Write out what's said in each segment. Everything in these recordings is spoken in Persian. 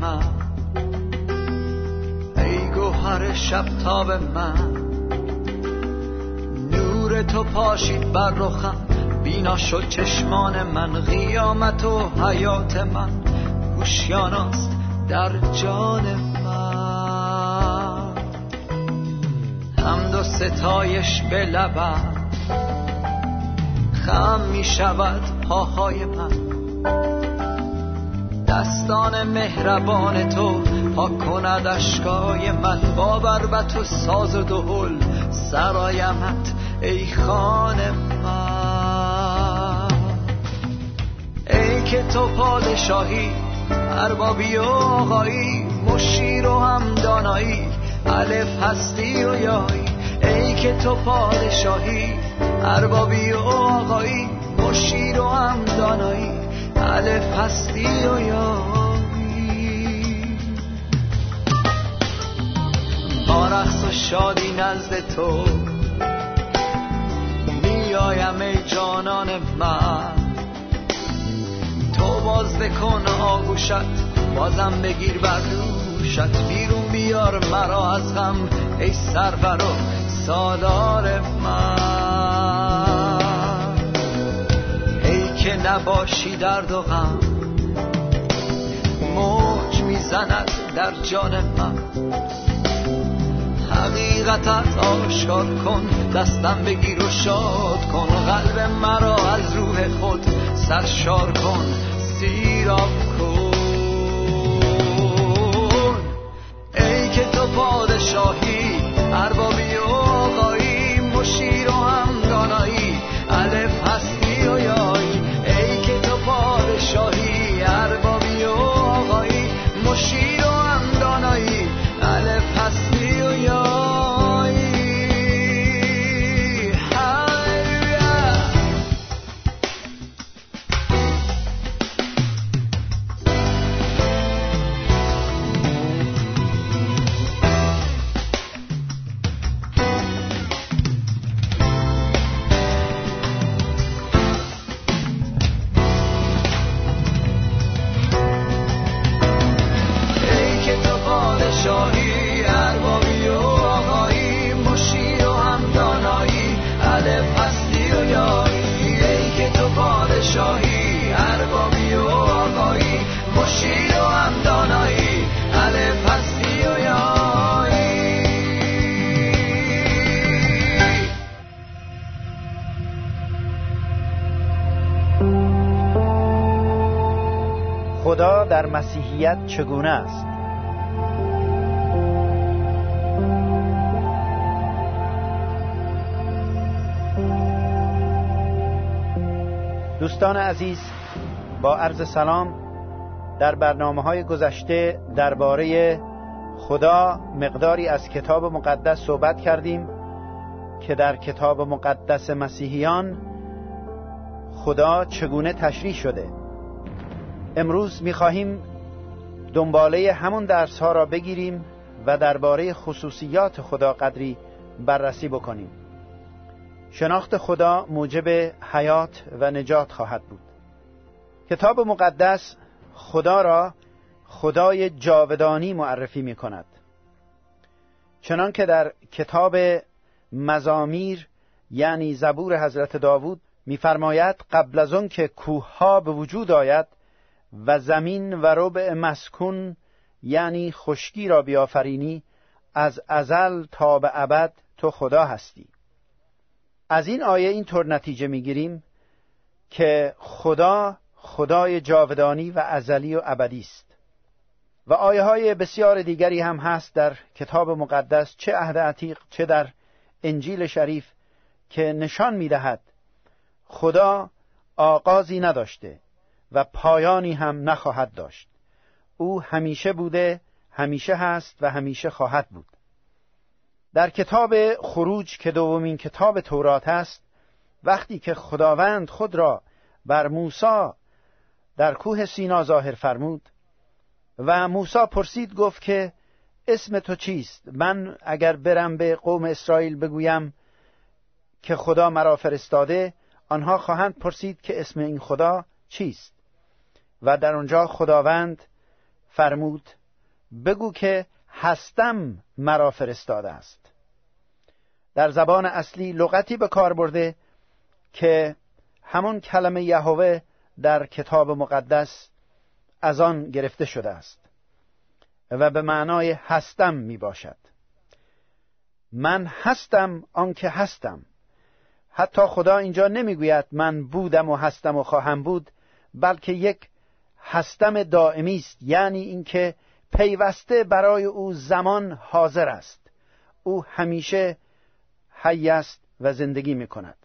من. ای گوهر شب تاب من. نور تو پاشید بر رخم. بینا شد چشمان من. قیامت و حیات من. هوشیاناست در جان من. حمد و ستایش به لبم خم می شود پاهای من. دستان مهربان تو پاک کند اشکای من. با بربت و ساز و دهل سرایمت ای خان من. ای که تو پادشاهی اربابی و آقایی مشیر و هم دانایی الف هستی و یایی. ای که تو پادشاهی اربابی و آقایی مشیر و هم دانایی الف هستی و یایی با رقص و شادی نزد تو میایم ای جانان من. تو باز کن آگوشت بازم بگیر بر دوشت. بیرون بیار مرا از غم ای سرور و سالار من. نباشی درد و غم. موج می‌زند در جان من. حقیقتت آشکار کن دستم بگیر و شاد کن. قلب مرا از روح خود سرشار کن. سیراب کن. ای که تو پادشاهی اربابی مسیحیت چگونه است؟ دوستان عزیز با عرض سلام در برنامه های گذشته درباره خدا مقداری از کتاب مقدس صحبت کردیم که در کتاب مقدس مسیحیان خدا چگونه تشریح شده. امروز می‌خواهیم دنباله همون درس ها را بگیریم و درباره خصوصیات خدا قدری بررسی بکنیم. شناخت خدا موجب حیات و نجات خواهد بود. کتاب مقدس خدا را خدای جاودانی معرفی می کند چنان که در کتاب مزامیر یعنی زبور حضرت داوود میفرماید قبل از آن که کوه ها به وجود آید و زمین و ربع مسکون یعنی خشکی را بیافرینی از ازل تا به ابد تو خدا هستی. از این آیه اینطور نتیجه می‌گیریم که خدا خدای جاودانی و ازلی و ابدی است. و آیه های بسیار دیگری هم هست در کتاب مقدس چه عهد عتیق چه در انجیل شریف که نشان می‌دهد خدا آغازی نداشته. و پایانی هم نخواهد داشت. او همیشه بوده همیشه هست و همیشه خواهد بود. در کتاب خروج که دومین کتاب تورات است وقتی که خداوند خود را بر موسی در کوه سینا ظاهر فرمود و موسی پرسید گفت که اسم تو چیست؟ من اگر برم به قوم اسرائیل بگویم که خدا مرا فرستاده آنها خواهند پرسید که اسم این خدا چیست؟ و در آنجا خداوند فرمود بگو که هستم مرا فرستاده است. در زبان اصلی لغتی به کار برده که همون کلمه یهوه در کتاب مقدس از آن گرفته شده است و به معنای هستم می باشد. من هستم آنکه هستم. حتی خدا اینجا نمی‌گوید من بودم و هستم و خواهم بود بلکه یک هستم دائمی است یعنی اینکه پیوسته برای او زمان حاضر است. او همیشه حی است و زندگی می کند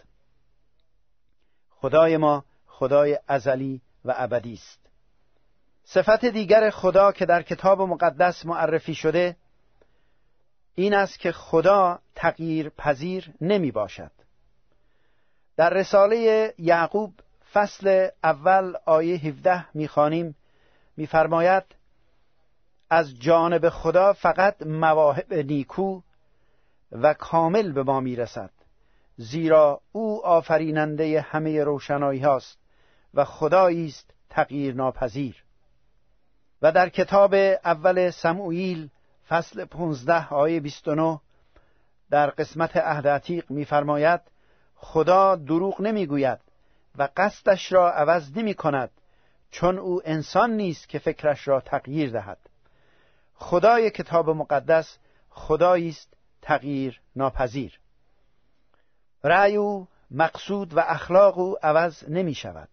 خدای ما خدای ازلی و ابدی است. صفت دیگر خدا که در کتاب مقدس معرفی شده این است که خدا تغییر پذیر نمی باشد در رساله یعقوب فصل اول آیه 17 می‌خوانیم. میفرماید از جانب خدا فقط مواهب نیکو و کامل به ما می‌رسد زیرا او آفریننده همه روشنایی هاست و خدایی است تغییر ناپذیر و در کتاب اول سموئیل فصل 15 آیه 29 در قسمت عهد عتیق میفرماید خدا دروغ نمی‌گوید. و قصدش را عوض نمی کند چون او انسان نیست که فکرش را تغییر دهد. خدای کتاب مقدس خدایی است تغییر ناپذیر. رأی او مقصود و اخلاق او عوض نمی شود.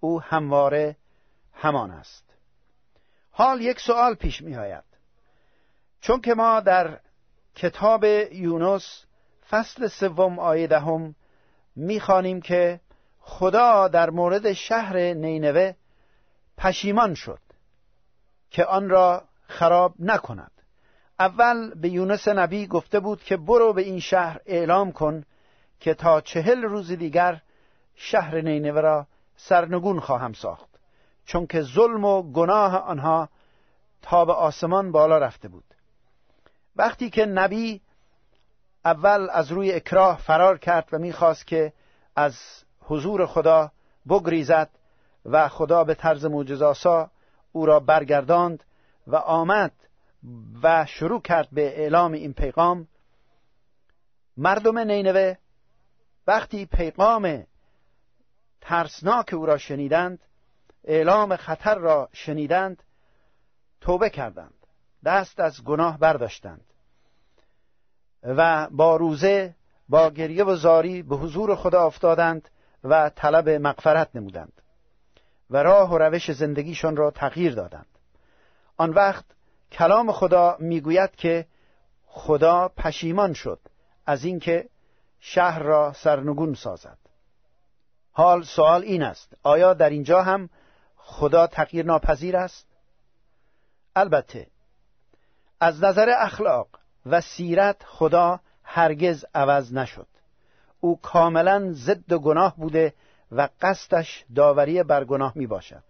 او همواره همان است. حال یک سوال پیش می آید. چون که ما در کتاب یونس فصل سوم آیه دهم می‌خوانیم که خدا در مورد شهر نینوه پشیمان شد که آن را خراب نکند. اول به یونس نبی گفته بود که برو به این شهر اعلام کن که تا چهل روز دیگر شهر نینوه را سرنگون خواهم ساخت چون که ظلم و گناه آنها تا به آسمان بالا رفته بود. وقتی که نبی اول از روی اکراه فرار کرد و می‌خواست که از حضور خدا بگریزد و خدا به طرز معجزاسا او را برگرداند و آمد و شروع کرد به اعلام این پیغام. مردم نینوه وقتی پیغام ترسناک او را شنیدند اعلام خطر را شنیدند توبه کردند دست از گناه برداشتند و با روزه با گریه و زاری به حضور خدا افتادند و طلب مغفرت نمودند و راه و روش زندگیشان را تغییر دادند. آن وقت کلام خدا می‌گوید که خدا پشیمان شد از اینکه شهر را سرنگون سازد. حال سوال این است آیا در اینجا هم خدا تغییر ناپذیر است؟ البته از نظر اخلاق و سیرت خدا هرگز عوض نشد. او کاملا ضد گناه بوده و قصدش داوری بر گناه می باشد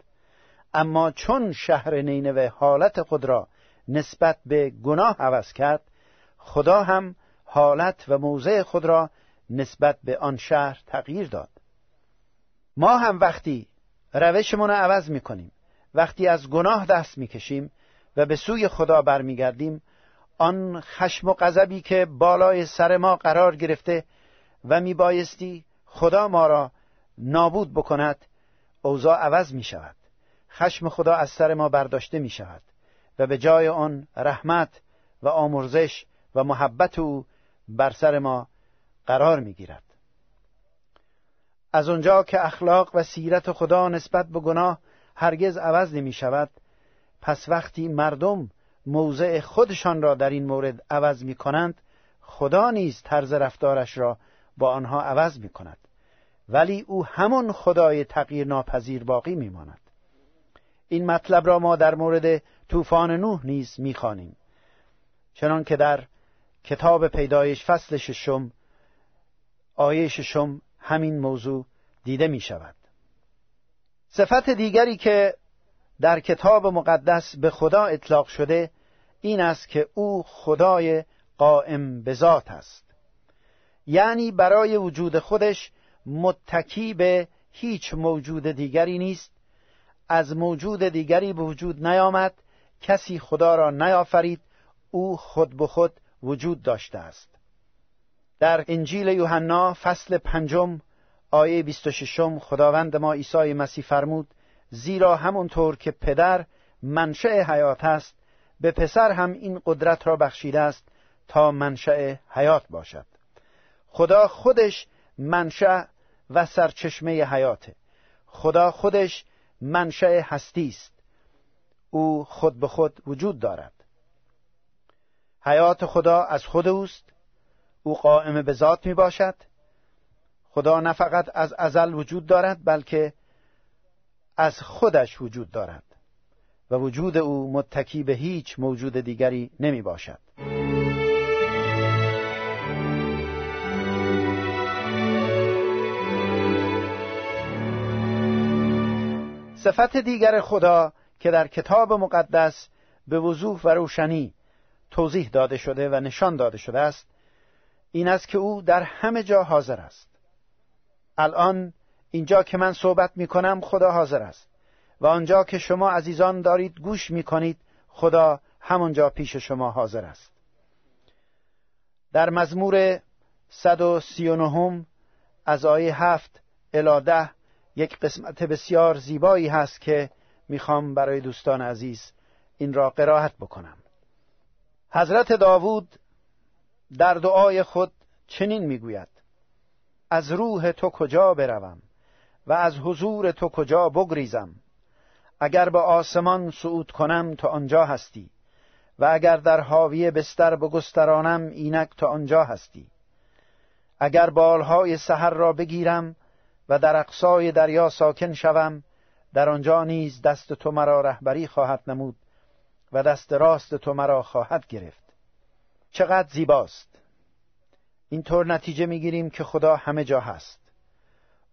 اما چون شهر نینوه حالت خود را نسبت به گناه عوض کرد خدا هم حالت و موضع خود را نسبت به آن شهر تغییر داد. ما هم وقتی روشمون رو عوض می کنیم وقتی از گناه دست می کشیم و به سوی خدا برمیگردیم آن خشم و غضبی که بالای سر ما قرار گرفته و میبایستی خدا ما را نابود بکند اوضاع عوض می شود خشم خدا از سر ما برداشته می شود و به جای آن رحمت و آمرزش و محبت او بر سر ما قرار می گیرد از آنجا که اخلاق و سیرت خدا نسبت به گناه هرگز عوض نمی شود پس وقتی مردم موضع خودشان را در این مورد عوض می کنند خدا نیز طرز رفتارش را با آنها عوض می کند ولی او همون خدای تغییر ناپذیر باقی می ماند. این مطلب را ما در مورد طوفان نوح نیز می‌خوانیم. چنان که در کتاب پیدایش فصل ششم آیه ششم همین موضوع دیده می شود صفت دیگری که در کتاب مقدس به خدا اطلاق شده این است که او خدای قائم به ذات است. یعنی برای وجود خودش متکی به هیچ موجود دیگری نیست. از موجود دیگری به وجود نیامد. کسی خدا را نیافرید. او خود به خود وجود داشته است. در انجیل یوحنا فصل پنجم آیه 26 خداوند ما عیسی مسیح فرمود زیرا همونطور که پدر منشأ حیات است به پسر هم این قدرت را بخشیده است تا منشأ حیات باشد. خدا خودش منشأ و سرچشمه حیاته. خدا خودش منشأ هستی است. او خود به خود وجود دارد. حیات خدا از خود اوست. او قائم به ذات می باشد. خدا نه فقط از ازل وجود دارد بلکه از خودش وجود دارد. و وجود او متکی به هیچ موجود دیگری نمی باشد. صفت دیگر خدا که در کتاب مقدس به وضوح و روشنی توضیح داده شده و نشان داده شده است این است که او در همه جا حاضر است. الان اینجا که من صحبت می کنم خدا حاضر است. و آنجا که شما عزیزان دارید گوش می کنید خدا همانجا پیش شما حاضر است. در مزمور 139 از آیه هفت الی ده یک قسمت بسیار زیبایی هست که می‌خوام برای دوستان عزیز این را قرائت بکنم. حضرت داوود در دعای خود چنین می‌گوید از روح تو کجا بروم و از حضور تو کجا بگریزم؟ اگر به آسمان صعود کنم تا آنجا هستی و اگر در حاوی بستر بگسترانم اینک تا آنجا هستی. اگر بالهای سحر را بگیرم و در اقصای دریا ساکن شوم در آنجا نیز دست تو مرا رهبری خواهد نمود و دست راست تو مرا خواهد گرفت. چقدر زیباست! اینطور نتیجه می‌گیریم که خدا همه جا هست.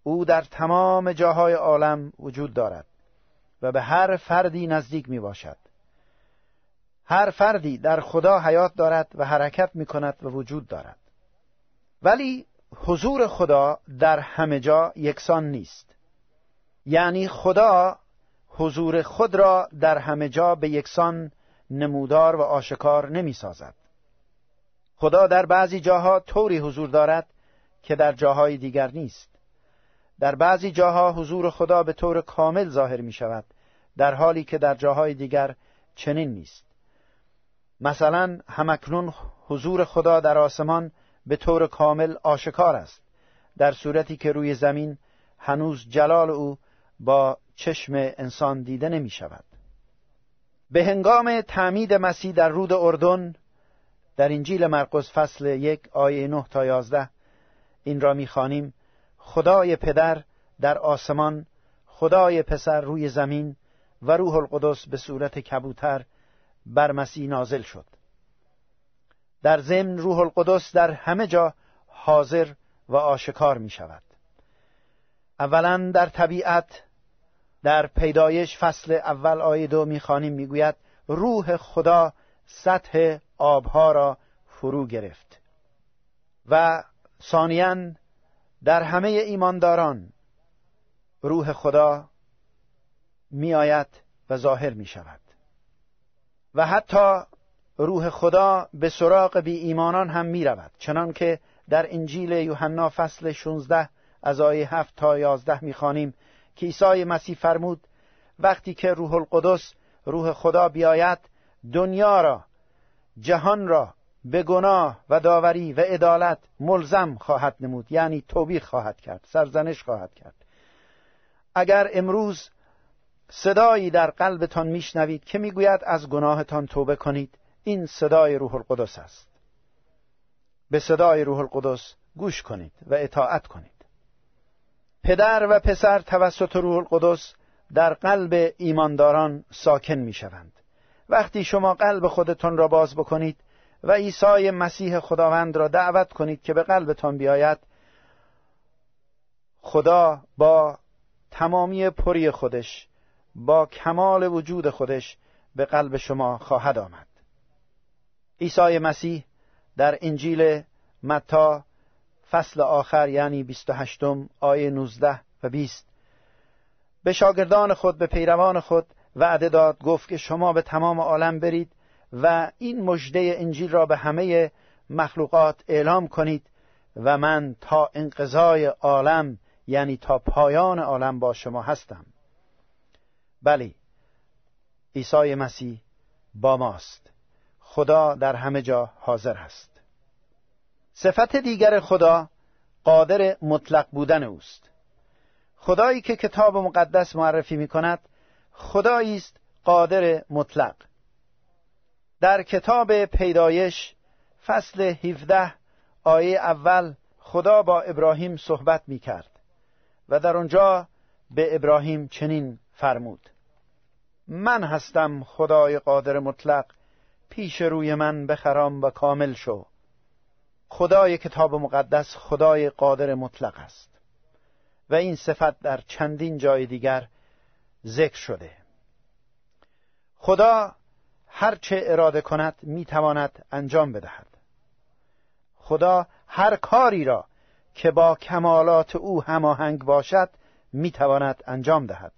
او در تمام جاهای عالم وجود دارد و به هر فردی نزدیک می باشد هر فردی در خدا حیات دارد و حرکت می کند و وجود دارد. ولی حضور خدا در همه جا یکسان نیست. یعنی خدا حضور خود را در همه جا به یکسان نمودار و آشکار نمی سازد. خدا در بعضی جاها طوری حضور دارد که در جاهای دیگر نیست. در بعضی جاها حضور خدا به طور کامل ظاهر می شود در حالی که در جاهای دیگر چنین نیست. مثلا همکنون حضور خدا در آسمان به طور کامل آشکار است. در صورتی که روی زمین هنوز جلال او با چشم انسان دیده نمی شود. به هنگام تعمید مسیح در رود اردن در انجیل مرقس فصل یک آیه نه تا یازده این را می‌خوانیم خدای پدر در آسمان خدای پسر روی زمین و روح القدس به صورت کبوتر بر مسیح نازل شد. در ضمن روح القدس در همه جا حاضر و آشکار می شود. اولا در طبیعت در پیدایش فصل اول آیه دو می‌خوانیم می‌گوید روح خدا سطح آبها را فرو گرفت. و ثانیا در همه ایمانداران روح خدا میآید و ظاهر می شود. و حتی روح خدا به سراغ بی ایمانان هم می رود چنان که در انجیل یوحنا فصل 16 از آیه 7 تا 11 می خانیم که عیسی مسیح فرمود وقتی که روح القدس روح خدا بیاید دنیا را جهان را به گناه و داوری و عدالت ملزم خواهد نمود. یعنی توبیخ خواهد کرد سرزنش خواهد کرد. اگر امروز صدایی در قلبتان میشنوید که می‌گوید از گناهتان توبه کنید این صدای روح القدس است. به صدای روح القدس گوش کنید و اطاعت کنید. پدر و پسر توسط روح القدس در قلب ایمانداران ساکن می شوند. وقتی شما قلب خودتان را باز بکنید و عیسی مسیح خداوند را دعوت کنید که به قلبتان بیاید خدا با تمامی پری خودش با کمال وجود خودش به قلب شما خواهد آمد. عیسی مسیح در انجیل متا فصل آخر یعنی 28 آیه 19 و 20 به شاگردان خود به پیروان خود وعده داد گفت که شما به تمام عالم برید و این مژده انجیل را به همه مخلوقات اعلام کنید و من تا انقضای عالم یعنی تا پایان عالم با شما هستم. بلی عیسی مسیح با ماست. خدا در همه جا حاضر است صفت دیگر خدا قادر مطلق بودن اوست. خدایی که کتاب مقدس معرفی می کند خدایی است قادر مطلق. در کتاب پیدایش فصل 17 آیه اول خدا با ابراهیم صحبت می کرد و در آنجا به ابراهیم چنین فرمود. من هستم خدای قادر مطلق پیش روی من بخرام و کامل شو. خدای کتاب مقدس خدای قادر مطلق است. و این صفت در چندین جای دیگر ذکر شده. خدا هر چه اراده کند می‌تواند انجام بدهد. خدا هر کاری را که با کمالات او هماهنگ باشد می‌تواند انجام دهد.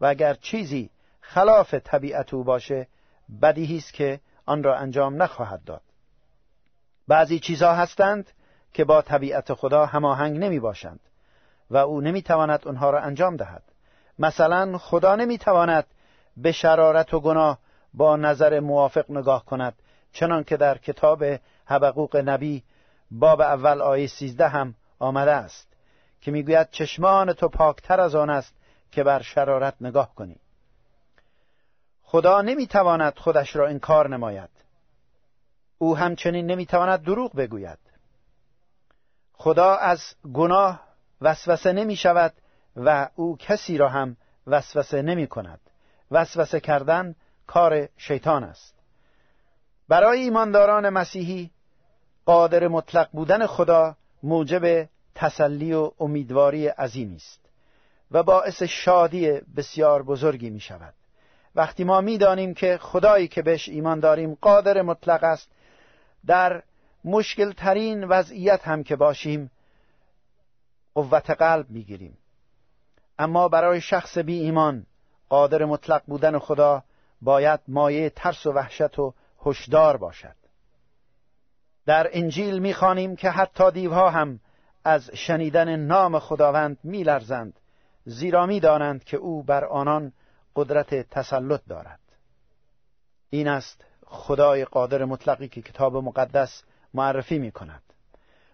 و اگر چیزی خلاف طبیعت او باشه بدیهی است که آن را انجام نخواهد داد. بعضی چیزها هستند که با طبیعت خدا هماهنگ نمی باشند و او نمی تواند آنها را انجام دهد. مثلا خدا نمی تواند به شرارت و گناه با نظر موافق نگاه کند چنان که در کتاب حبقوق نبی باب اول آیه سیزده هم آمده است که می‌گوید چشمان تو پاکتر از آن است که بر شرارت نگاه کنی. خدا نمی‌تواند خودش را انکار نماید. او همچنین نمی‌تواند دروغ بگوید. خدا از گناه وسوسه نمی شود و او کسی را هم وسوسه نمی کند وسوسه کردن کار شیطان است. برای ایمانداران مسیحی قادر مطلق بودن خدا موجب تسلی و امیدواری عظیمی است و باعث شادی بسیار بزرگی می شود وقتی ما می‌دانیم که خدایی که بهش ایمان داریم قادر مطلق است در مشکل ترین وضعیت هم که باشیم قوت قلب می‌گیریم. اما برای شخص بی ایمان قادر مطلق بودن خدا باید مایه ترس و وحشت و هشدار باشد. در انجیل می‌خوانیم که حتی دیوها هم از شنیدن نام خداوند میلرزند زیرا می‌دانند که او بر آنان قدرت تسلط دارد. این است خدای قادر مطلقی که کتاب مقدس معرفی می کند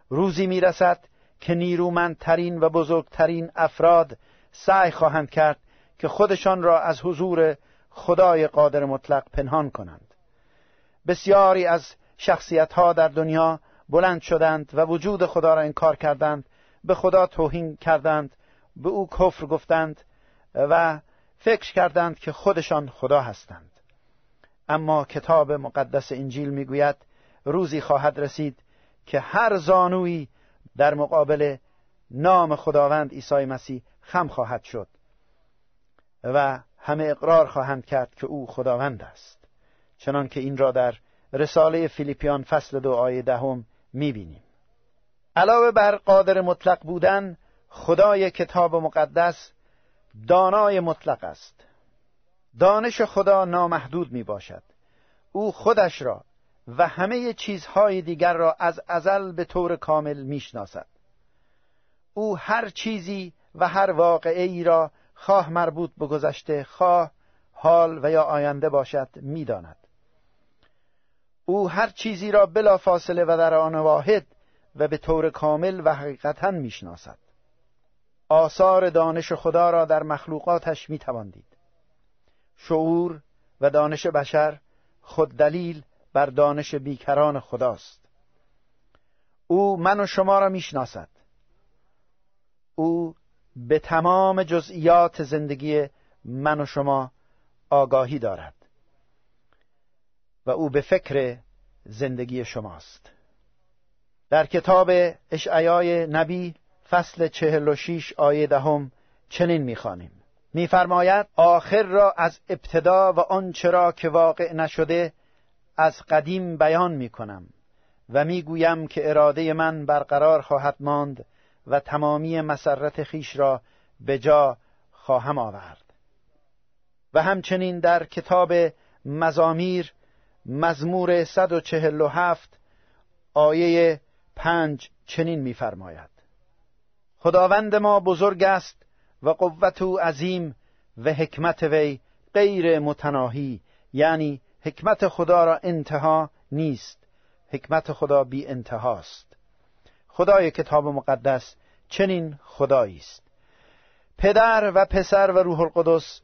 روزی می رسد که نیرومندترین و بزرگترین افراد سعی خواهند کرد که خودشان را از حضور خدای قادر مطلق پنهان کنند. بسیاری از شخصیت ها در دنیا بلند شدند و وجود خدا را انکار کردند به خدا توهین کردند به او کفر گفتند و فکر کردند که خودشان خدا هستند. اما کتاب مقدس انجیل می‌گوید روزی خواهد رسید که هر زانویی در مقابل نام خداوند عیسی مسیح خم خواهد شد و همه اقرار خواهند کرد که او خداوند است. چنان که این را در رساله فیلیپیان فصل دو آیه دهم می‌بینیم. علاوه بر قادر مطلق بودن خدای کتاب مقدس دانای مطلق است. دانش خدا نامحدود می باشد. او خودش را و همه چیزهای دیگر را از ازل به طور کامل می‌شناسد او هر چیزی و هر واقعه ای را خواه مربوط به گذشته خواه حال و یا آینده باشد می‌داند او هر چیزی را بلا فاصله و در آن واحد و به طور کامل و حقیقتا می‌شناسد آثار دانش خدا را در مخلوقاتش می‌توان دید شعور و دانش بشر خود دلیل بر دانش بیکران خداست. او من و شما را می‌شناسد. او به تمام جزئیات زندگی من و شما آگاهی دارد و او به فکر زندگی شماست. در کتاب اشعیای نبی فصل چهل و شیش آیه دهم چنین می‌خوانیم. میفرماید آخر را از ابتدا و آنچه را که واقع نشده از قدیم بیان می‌کنم و می‌گویم که اراده من برقرار خواهد ماند و تمامی مسرت خیش را به جا خواهم آورد. و همچنین در کتاب مزامیر مزمور 147 آیه پنج چنین می‌فرماید. خداوند ما بزرگ است و قوت او عظیم و حکمت وی غیر متناهی یعنی حکمت خدا را انتها نیست حکمت خدا بی انتهاست خدای کتاب مقدس چنین خدایی است. پدر و پسر و روح القدس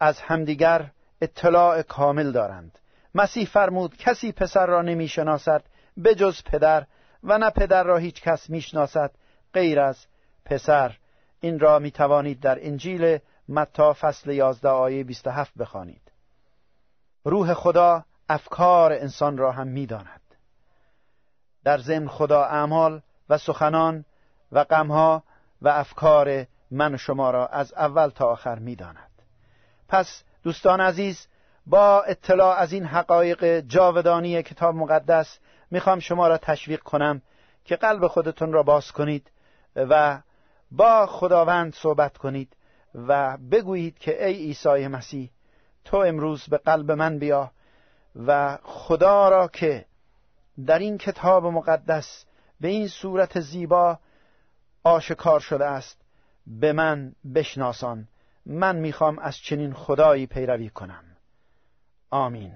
از همدیگر اطلاع کامل دارند. مسیح فرمود کسی پسر را نمی شناسد به جز پدر و نه پدر را هیچ کس می شناسد غیر از پسر این را می توانید در انجیل متا فصل 11 آیه 27 بخوانید روح خدا افکار انسان را هم می داند. در ضمن خدا اعمال و سخنان و غمها و افکار من شما را از اول تا آخر می داند. پس دوستان عزیز با اطلاع از این حقایق جاودانی کتاب مقدس می‌خوام شما را تشویق کنم که قلب خودتون را باز کنید و با خداوند صحبت کنید و بگویید که ای عیسی مسیح تو امروز به قلب من بیا و خدا را که در این کتاب مقدس به این صورت زیبا آشکار شده است به من بشناسان. من می‌خوام از چنین خدایی پیروی کنم. آمین.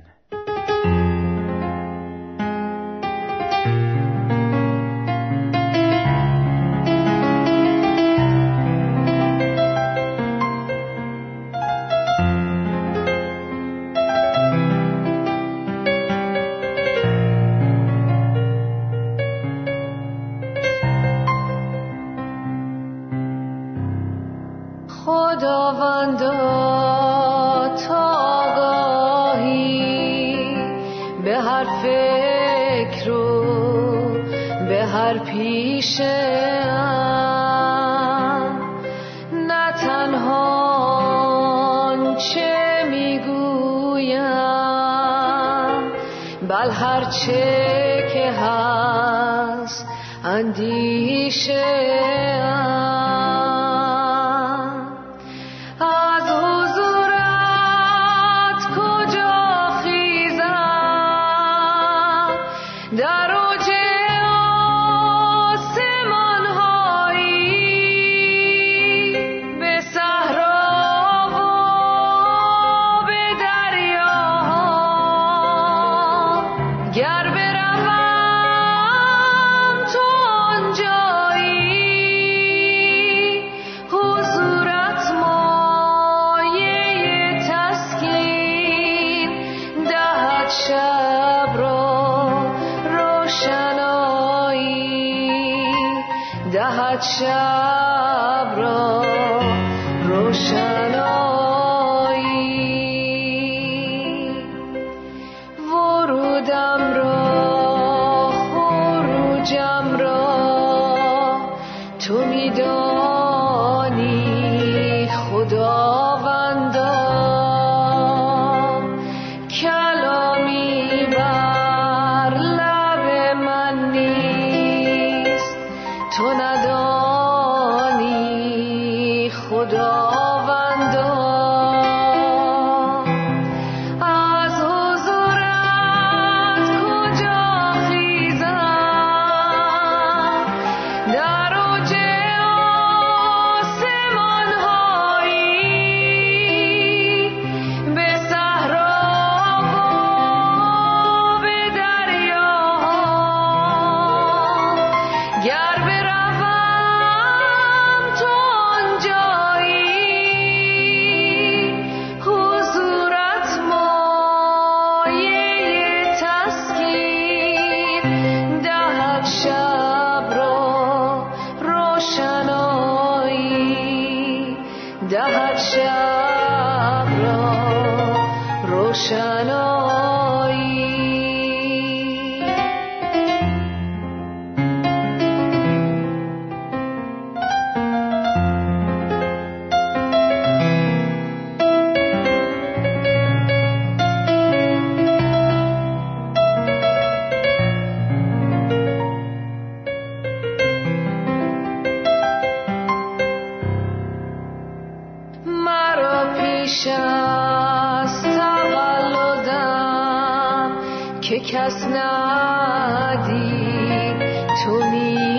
told me, don't. که کس ندید تو می‌دیدی